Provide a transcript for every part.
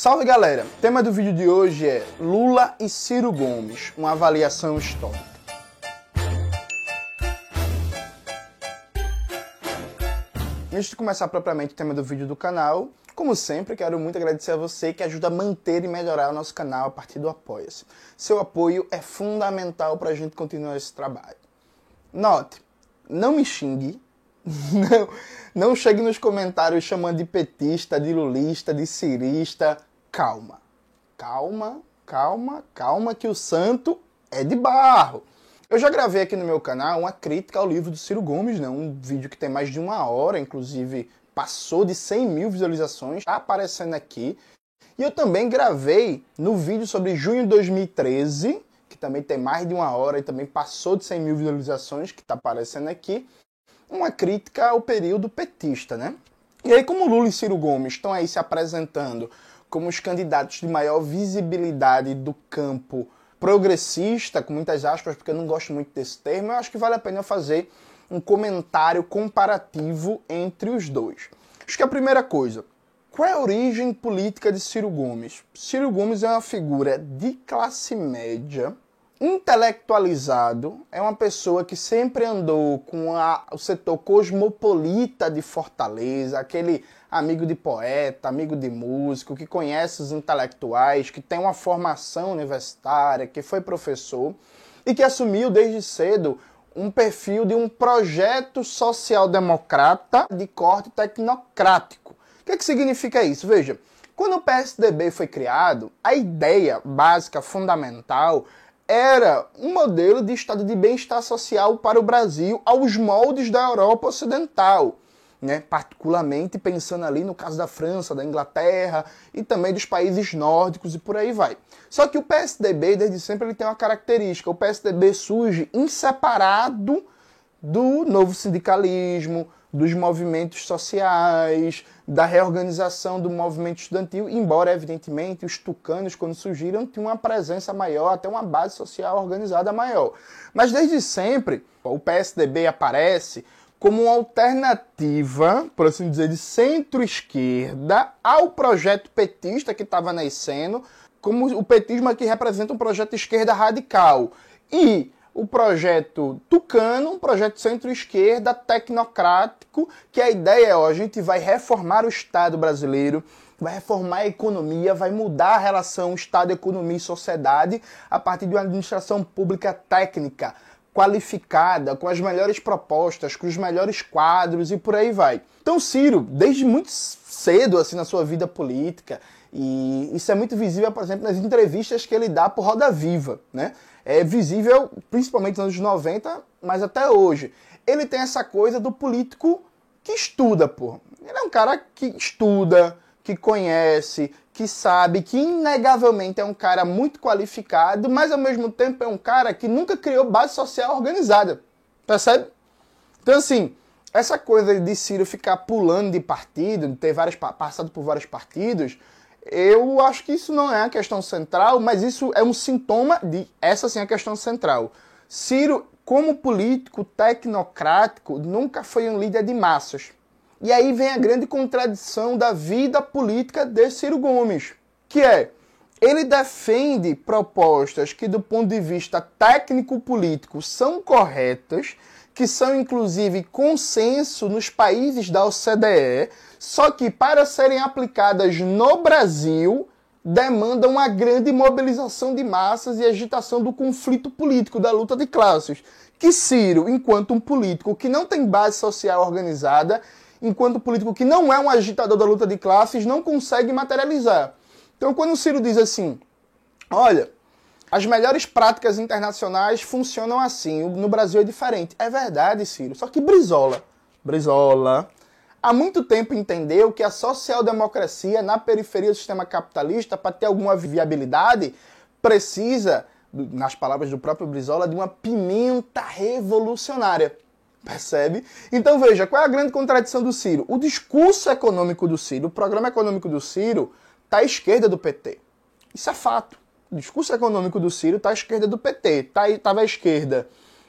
Salve galera! O tema do vídeo de hoje é Lula e Ciro Gomes, uma avaliação histórica. Antes de começar propriamente o tema do vídeo do canal, como sempre, quero muito agradecer a você que ajuda a manter e melhorar o nosso canal a partir do Apoia-se. Seu apoio é fundamental para a gente continuar esse trabalho. Note, não me xingue, não, não chegue nos comentários chamando de petista, de lulista, de cirista. Calma, calma, calma, calma, que o santo é de barro. Eu já gravei aqui no meu canal uma crítica ao livro do Ciro Gomes, né? um vídeo que tem mais de uma hora, inclusive passou de 100 mil visualizações, está aparecendo aqui. E eu também gravei no vídeo sobre junho de 2013, que também tem mais de uma hora e também passou de 100 mil visualizações, que está aparecendo aqui, uma crítica ao período petista, né? E aí, como Lula e Ciro Gomes estão aí se apresentando como os candidatos de maior visibilidade do campo progressista, com muitas aspas, porque eu não gosto muito desse termo, eu acho que vale a pena fazer um comentário comparativo entre os dois. Acho que a primeira coisa, qual é a origem política de Ciro Gomes? Ciro Gomes é uma figura de classe média, intelectualizado, é uma pessoa que sempre andou com a, o setor cosmopolita de Fortaleza, aquele amigo de poeta, amigo de músico, que conhece os intelectuais, que tem uma formação universitária, que foi professor e que assumiu desde cedo um perfil de um projeto social-democrata de corte tecnocrático. O que, é que significa isso? Veja, quando o PSDB foi criado, a ideia básica, fundamental, era um modelo de estado de bem-estar social para o Brasil aos moldes da Europa Ocidental né? particularmente pensando ali no caso da França, da Inglaterra e também dos países nórdicos e por aí vai. Só que o PSDB, desde sempre, ele tem uma característica: o PSDB surge inseparado do novo sindicalismo, dos movimentos sociais, da reorganização do movimento estudantil, embora, evidentemente, os tucanos, quando surgiram, tinham uma presença maior, até uma base social organizada maior. Mas desde sempre, o PSDB aparece como uma alternativa, por assim dizer, de centro-esquerda ao projeto petista que estava nascendo, como o petismo aqui representa um projeto de esquerda radical. E o projeto Tucano, um projeto centro-esquerda tecnocrático, que a ideia é, ó, a gente vai reformar o Estado brasileiro, vai reformar a economia, vai mudar a relação Estado, economia e sociedade a partir de uma administração pública técnica, qualificada, com as melhores propostas, com os melhores quadros e por aí vai. Então Ciro, desde muito cedo assim na sua vida política, e isso é muito visível, por exemplo, nas entrevistas que ele dá por Roda Viva, né? É visível principalmente nos anos 90, mas até hoje. Ele tem essa coisa do político que estuda, pô. Ele é um cara que estuda, que conhece, que sabe, que inegavelmente é um cara muito qualificado, mas ao mesmo tempo é um cara que nunca criou base social organizada. Percebe? Então, assim, essa coisa de Ciro ficar pulando de partido, ter vários, passado por vários partidos, eu acho que isso não é a questão central, mas isso é um sintoma de essa sim é a questão central. Ciro, como político tecnocrático, nunca foi um líder de massas. E aí vem a grande contradição da vida política de Ciro Gomes, que é ele defende propostas que, do ponto de vista técnico-político, são corretas, que são inclusive consenso nos países da OCDE, só que para serem aplicadas no Brasil demandam uma grande mobilização de massas e agitação do conflito político, da luta de classes. Que Ciro, enquanto um político que não tem base social organizada, enquanto político que não é um agitador da luta de classes, não consegue materializar. Então, quando o Ciro diz assim: olha, as melhores práticas internacionais funcionam assim, no Brasil é diferente. É verdade, Ciro. Só que Brizola, Brizola, há muito tempo entendeu que a social-democracia na periferia do sistema capitalista, para ter alguma viabilidade, precisa, nas palavras do próprio Brizola, de uma pimenta revolucionária. Percebe? Então veja, qual é a grande contradição do Ciro? O discurso econômico do Ciro, o programa econômico do Ciro, está à esquerda do PT. Isso é fato. Discurso econômico do Ciro está à esquerda do PT. Estava tá, à esquerda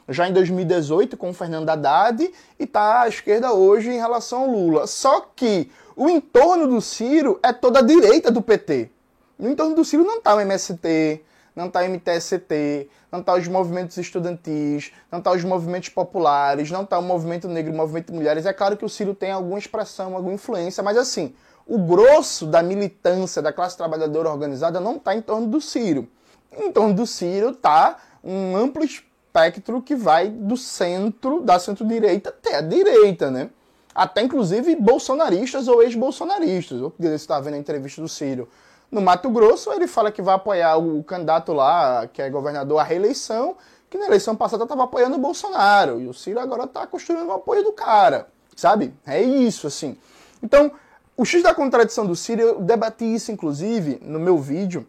já em 2018 com o Fernando Haddad e está à esquerda hoje em relação ao Lula. Só que o entorno do Ciro é toda a direita do PT. No entorno do Ciro não está o MST, não está o MTST, não está os movimentos estudantis, não está os movimentos populares, não está o movimento negro, o movimento mulheres. É claro que o Ciro tem alguma expressão, alguma influência, mas assim, o grosso da militância da classe trabalhadora organizada não está em torno do Ciro. Em torno do Ciro está um amplo espectro que vai do centro, da centro-direita até a direita, né? Até inclusive bolsonaristas ou ex-bolsonaristas. Eu estava vendo a entrevista do Ciro no Mato Grosso, ele fala que vai apoiar o candidato lá, que é governador, à reeleição, que na eleição passada estava apoiando o Bolsonaro. E o Ciro agora está construindo o apoio do cara. Sabe? É isso, assim. Então, o X da contradição do Ciro, eu debati isso, inclusive, no meu vídeo.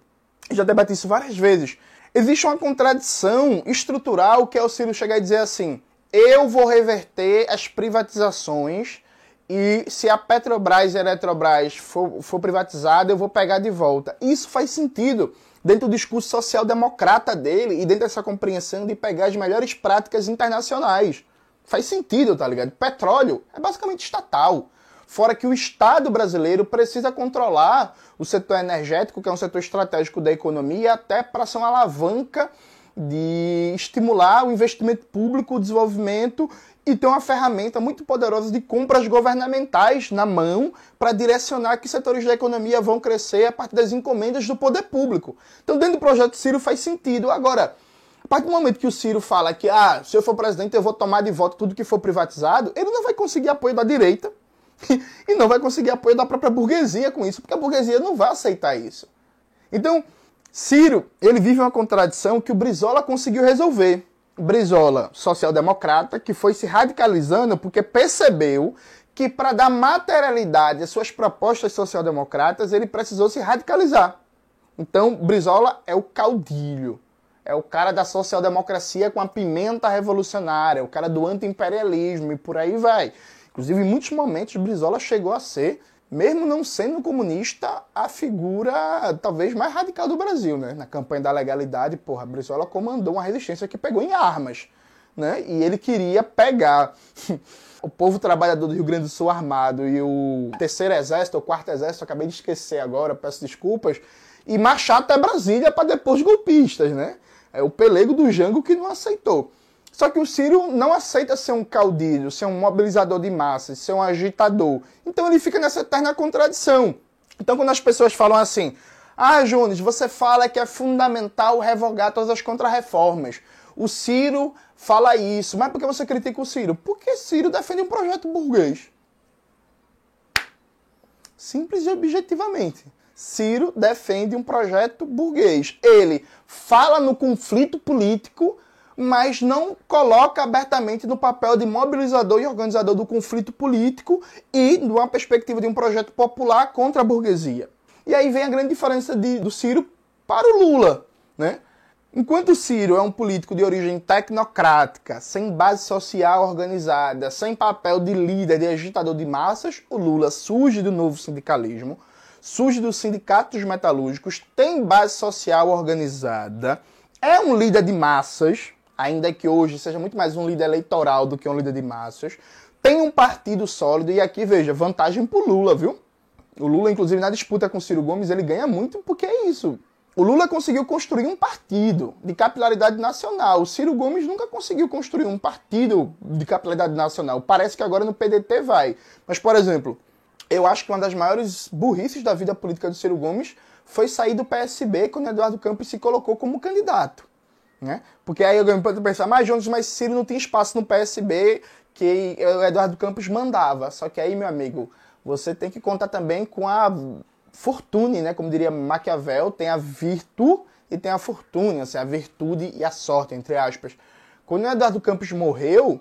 Já debati isso várias vezes. Existe uma contradição estrutural que é o Ciro chegar e dizer assim: eu vou reverter as privatizações e se a Petrobras e a Eletrobras for, for privatizada, eu vou pegar de volta. Isso faz sentido dentro do discurso social-democrata dele e dentro dessa compreensão de pegar as melhores práticas internacionais. Faz sentido, tá ligado? Petróleo é basicamente estatal. Fora que o Estado brasileiro precisa controlar o setor energético, que é um setor estratégico da economia, até para ser uma alavanca de estimular o investimento público, o desenvolvimento e ter uma ferramenta muito poderosa de compras governamentais na mão para direcionar que setores da economia vão crescer a partir das encomendas do poder público. Então, dentro do projeto Ciro faz sentido. Agora, a partir do momento que o Ciro fala que, ah, se eu for presidente eu vou tomar de volta tudo que for privatizado, ele não vai conseguir apoio da direita e não vai conseguir apoio da própria burguesia com isso, porque a burguesia não vai aceitar isso. Então, Ciro, ele vive uma contradição que o Brizola conseguiu resolver. Brizola, social-democrata, que foi se radicalizando porque percebeu que para dar materialidade às suas propostas social-democratas, ele precisou se radicalizar. Então, Brizola é o caudilho. É o cara da social-democracia com a pimenta revolucionária, o cara do anti-imperialismo e por aí vai. Inclusive, em muitos momentos, Brizola chegou a ser mesmo não sendo comunista, a figura talvez mais radical do Brasil, né? Na campanha da legalidade, porra, Brizola comandou uma resistência que pegou em armas, né? E ele queria pegar o povo trabalhador do Rio Grande do Sul armado e o terceiro exército, ou quarto exército, acabei de esquecer agora, peço desculpas, e marchar até Brasília para depois golpistas, né? É o pelego do Jango que não aceitou. Só que o Ciro não aceita ser um caudilho, ser um mobilizador de massas, ser um agitador. Então ele fica nessa eterna contradição. Então quando as pessoas falam assim, ah, Jones, você fala que é fundamental revogar todas as contrarreformas. O Ciro fala isso. Mas por que você critica o Ciro? Porque Ciro defende um projeto burguês. Simples e objetivamente. Ciro defende um projeto burguês. Ele fala no conflito político mas não coloca abertamente no papel de mobilizador e organizador do conflito político e de uma perspectiva de um projeto popular contra a burguesia. E aí vem a grande diferença de, do Ciro para o Lula, né? Enquanto o Ciro é um político de origem tecnocrática, sem base social organizada, sem papel de líder, de agitador de massas, o Lula surge do novo sindicalismo, surge dos sindicatos metalúrgicos, tem base social organizada, é um líder de massas, ainda que hoje seja muito mais um líder eleitoral do que um líder de massas, tem um partido sólido e aqui, veja, vantagem pro Lula, viu? O Lula, inclusive, na disputa com o Ciro Gomes, ele ganha muito porque é isso. O Lula conseguiu construir um partido de capilaridade nacional. O Ciro Gomes nunca conseguiu construir um partido de capilaridade nacional. Parece que agora no PDT vai. Mas, por exemplo, eu acho que uma das maiores burrices da vida política do Ciro Gomes foi sair do PSB quando Eduardo Campos se colocou como candidato. Né? Porque aí alguém pode pensar, mas Jones, mas Ciro não tem espaço no PSB que o Eduardo Campos mandava. Só que aí, meu amigo, você tem que contar também com a fortune, né? Como diria Maquiavel, tem a virtude e tem a fortuna, assim, a virtude e a sorte, entre aspas. Quando o Eduardo Campos morreu,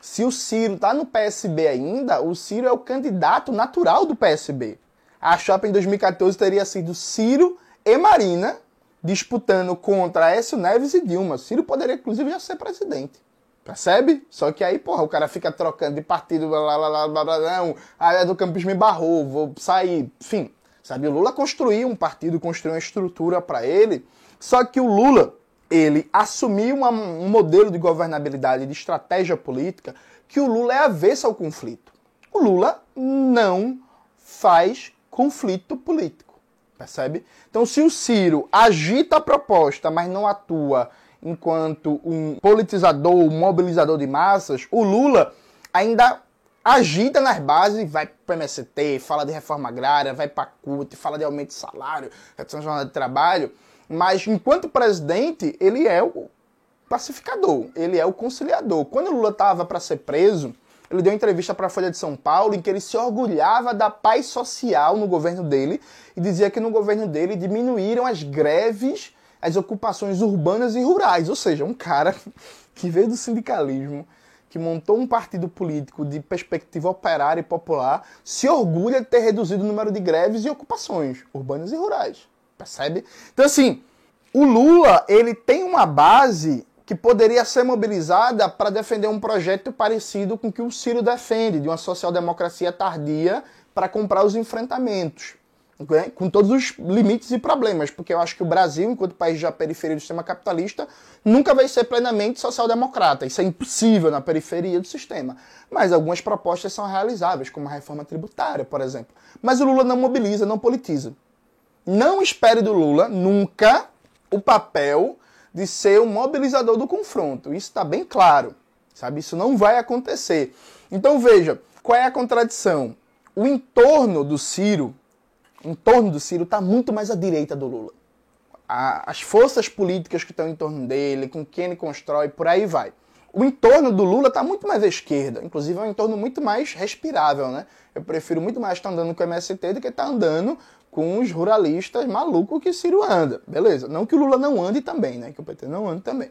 se o Ciro tá no PSB ainda, o Ciro é o candidato natural do PSB. A chapa em 2014 teria sido Ciro e Marina, disputando contra Aécio Neves e Dilma. Ciro poderia, inclusive, já ser presidente. Percebe? Só que aí, porra, o cara fica trocando de partido, blá, blá, blá, blá, blá, não, a área do Campos me barrou, vou sair. Enfim, sabe? O Lula construiu um partido, construiu uma estrutura para ele, só que o Lula, ele assumiu uma, um modelo de governabilidade, de estratégia política, que o Lula é avesso ao conflito. O Lula não faz conflito político. Percebe? Então, se o Ciro agita a proposta, mas não atua enquanto um politizador, um mobilizador de massas, o Lula ainda agita nas bases, vai para o MST, fala de reforma agrária, vai para a CUT, fala de aumento de salário, redução de jornada de trabalho, mas enquanto presidente, ele é o pacificador, ele é o conciliador. Quando o Lula estava para ser preso, ele deu uma entrevista para a Folha de São Paulo em que ele se orgulhava da paz social no governo dele e dizia que no governo dele diminuíram as greves, as ocupações urbanas e rurais. Ou seja, um cara que veio do sindicalismo, que montou um partido político de perspectiva operária e popular, se orgulha de ter reduzido o número de greves e ocupações urbanas e rurais. Percebe? Então, assim, o Lula, ele tem uma base que poderia ser mobilizada para defender um projeto parecido com o que o Ciro defende, de uma social-democracia tardia para comprar os enfrentamentos, né? com todos os limites e problemas, porque eu acho que o Brasil, enquanto país da periferia do sistema capitalista, nunca vai ser plenamente social-democrata. Isso é impossível na periferia do sistema. Mas algumas propostas são realizáveis, como a reforma tributária, por exemplo. Mas o Lula não mobiliza, não politiza. Não espere do Lula nunca o papel de ser o mobilizador do confronto. Isso está bem claro, sabe? Isso não vai acontecer. Então veja, qual é a contradição? O entorno do Ciro, o entorno do Ciro está muito mais à direita do Lula. as forças políticas que estão em torno dele, com quem ele constrói, por aí vai. O entorno do Lula está muito mais à esquerda, inclusive é um entorno muito mais respirável, né? Eu prefiro muito mais estar andando com o MST do que estar andando com os ruralistas malucos que Ciro anda. Beleza. Não que o Lula não ande também, né? Que o PT não ande também.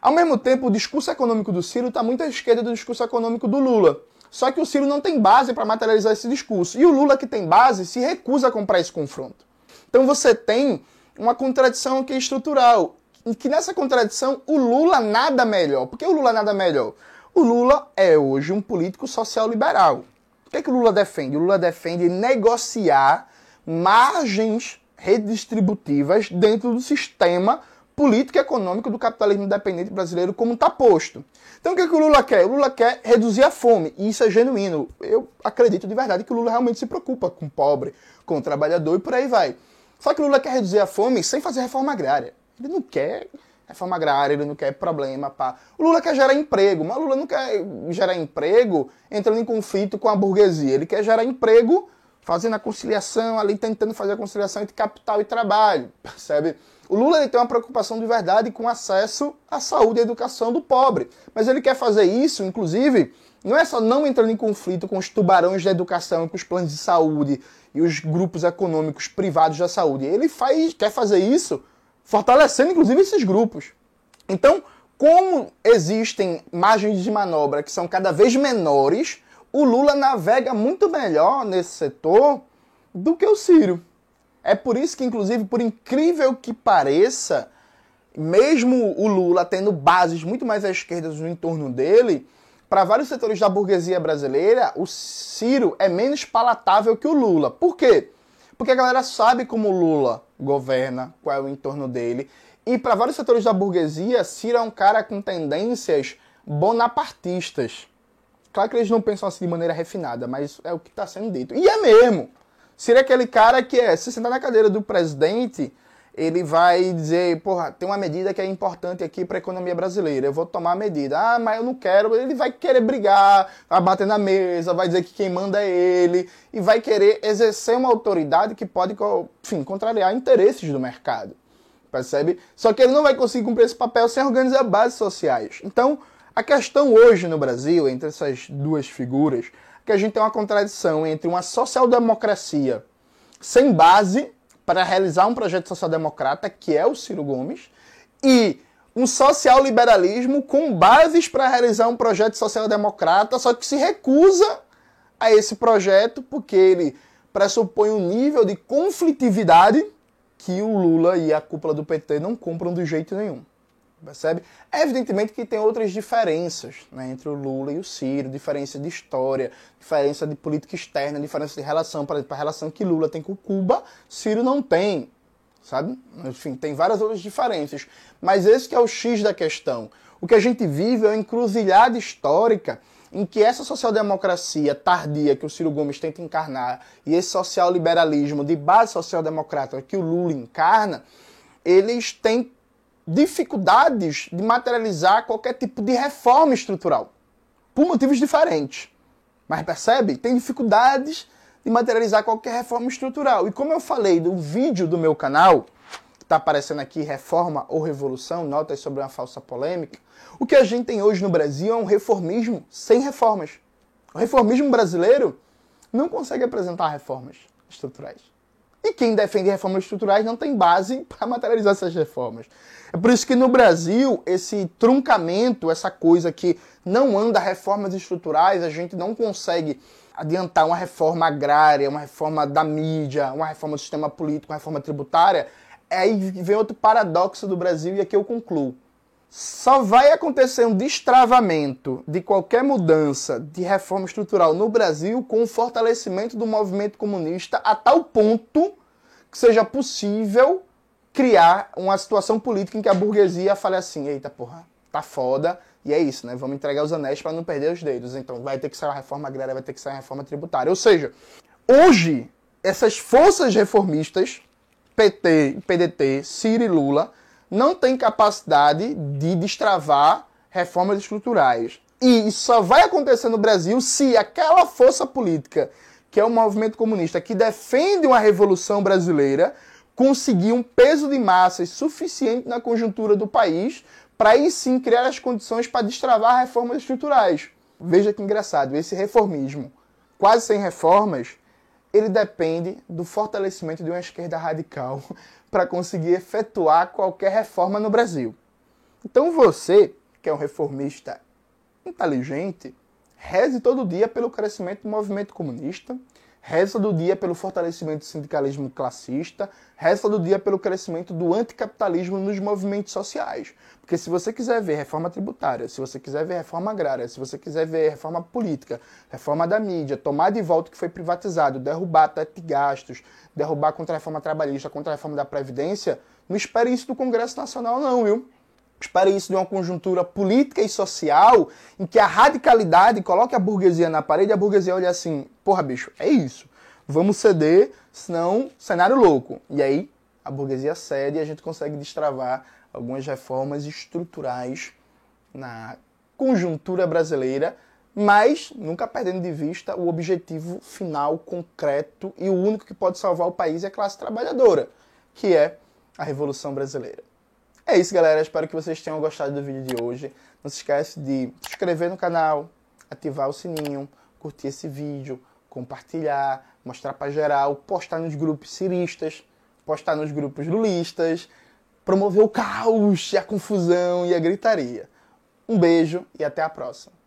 Ao mesmo tempo, o discurso econômico do Ciro está muito à esquerda do discurso econômico do Lula. Só que o Ciro não tem base para materializar esse discurso. E o Lula, que tem base, se recusa a comprar esse confronto. Então você tem uma contradição aqui estrutural. E que nessa contradição o Lula nada melhor. Por que o Lula nada melhor? O Lula é hoje um político social liberal. O que, é que o Lula defende? O Lula defende negociar margens redistributivas dentro do sistema político e econômico do capitalismo independente brasileiro como está posto. Então o que, é que o Lula quer? O Lula quer reduzir a fome, e isso é genuíno. Eu acredito de verdade que o Lula realmente se preocupa com o pobre, com o trabalhador e por aí vai. Só que o Lula quer reduzir a fome sem fazer reforma agrária. Ele não quer reforma agrária, ele não quer problema. Pá. O Lula quer gerar emprego, mas o Lula não quer gerar emprego entrando em conflito com a burguesia. Ele quer gerar emprego fazendo a conciliação, ali tentando fazer a conciliação entre capital e trabalho, percebe? O Lula ele tem uma preocupação de verdade com acesso à saúde e educação do pobre, mas ele quer fazer isso, inclusive, não é só não entrando em conflito com os tubarões da educação, com os planos de saúde e os grupos econômicos privados da saúde. Ele faz, quer fazer isso fortalecendo, inclusive, esses grupos. Então, como existem margens de manobra que são cada vez menores, o Lula navega muito melhor nesse setor do que o Ciro. É por isso que, inclusive, por incrível que pareça, mesmo o Lula tendo bases muito mais à esquerda no entorno dele, para vários setores da burguesia brasileira, o Ciro é menos palatável que o Lula. Por quê? Porque a galera sabe como o Lula governa, qual é o entorno dele. E para vários setores da burguesia, Ciro é um cara com tendências bonapartistas. Claro que eles não pensam assim de maneira refinada, mas é o que está sendo dito. E é mesmo. Seria aquele cara que é, se sentar na cadeira do presidente, ele vai dizer, porra, tem uma medida que é importante aqui para a economia brasileira, eu vou tomar a medida. Ah, mas eu não quero. Ele vai querer brigar, vai bater na mesa, vai dizer que quem manda é ele, e vai querer exercer uma autoridade que pode, enfim, contrariar interesses do mercado. Percebe? Só que ele não vai conseguir cumprir esse papel sem organizar bases sociais. Então, a questão hoje no Brasil, entre essas duas figuras, é que a gente tem uma contradição entre uma social-democracia sem base para realizar um projeto social-democrata, que é o Ciro Gomes, e um social-liberalismo com bases para realizar um projeto social-democrata, só que se recusa a esse projeto porque ele pressupõe um nível de conflitividade que o Lula e a cúpula do PT não compram de jeito nenhum percebe? Evidentemente que tem outras diferenças né, entre o Lula e o Ciro, diferença de história, diferença de política externa, diferença de relação, por exemplo, a relação que Lula tem com Cuba, Ciro não tem, sabe? Enfim, tem várias outras diferenças, mas esse que é o X da questão. O que a gente vive é uma encruzilhada histórica em que essa social-democracia tardia que o Ciro Gomes tenta encarnar e esse social-liberalismo de base social-democrata que o Lula encarna, eles têm dificuldades de materializar qualquer tipo de reforma estrutural, por motivos diferentes. Mas percebe? Tem dificuldades de materializar qualquer reforma estrutural. E como eu falei do vídeo do meu canal, que está aparecendo aqui, Reforma ou Revolução, notas sobre uma falsa polêmica, o que a gente tem hoje no Brasil é um reformismo sem reformas. O reformismo brasileiro não consegue apresentar reformas estruturais. E quem defende reformas estruturais não tem base para materializar essas reformas. É por isso que no Brasil, esse truncamento, essa coisa que não anda reformas estruturais, a gente não consegue adiantar uma reforma agrária, uma reforma da mídia, uma reforma do sistema político, uma reforma tributária. Aí vem outro paradoxo do Brasil e aqui eu concluo. Só vai acontecer um destravamento de qualquer mudança de reforma estrutural no Brasil com o fortalecimento do movimento comunista a tal ponto que seja possível criar uma situação política em que a burguesia fale assim: eita porra, tá foda, e é isso, né? Vamos entregar os anéis para não perder os dedos. Então vai ter que sair uma reforma agrária, vai ter que sair uma reforma tributária. Ou seja, hoje, essas forças reformistas, PT, PDT, Ciro e Lula, não tem capacidade de destravar reformas estruturais. E isso só vai acontecer no Brasil se aquela força política, que é o movimento comunista, que defende uma revolução brasileira, conseguir um peso de massas suficiente na conjuntura do país para aí sim criar as condições para destravar reformas estruturais. Veja que engraçado, esse reformismo, quase sem reformas, ele depende do fortalecimento de uma esquerda radical para conseguir efetuar qualquer reforma no Brasil. Então você, que é um reformista inteligente, reze todo dia pelo crescimento do movimento comunista, reza todo dia pelo fortalecimento do sindicalismo classista, reza todo dia pelo crescimento do anticapitalismo nos movimentos sociais. Porque se você quiser ver reforma tributária, se você quiser ver reforma agrária, se você quiser ver reforma política, reforma da mídia, tomar de volta o que foi privatizado, derrubar teto de gastos, derrubar contra a reforma trabalhista, contra a reforma da Previdência, não espere isso do Congresso Nacional não, viu? Espere isso de uma conjuntura política e social em que a radicalidade coloque a burguesia na parede e a burguesia olha assim, porra bicho, é isso. Vamos ceder, senão cenário louco. E aí a burguesia cede e a gente consegue destravar algumas reformas estruturais na conjuntura brasileira, mas nunca perdendo de vista o objetivo final, concreto e o único que pode salvar o país é a classe trabalhadora, que é a Revolução Brasileira. É isso, galera. Espero que vocês tenham gostado do vídeo de hoje. Não se esquece de se inscrever no canal, ativar o sininho, curtir esse vídeo, compartilhar, mostrar para geral, postar nos grupos ciristas, postar nos grupos lulistas, promover o caos, a confusão e a gritaria. Um beijo e até a próxima.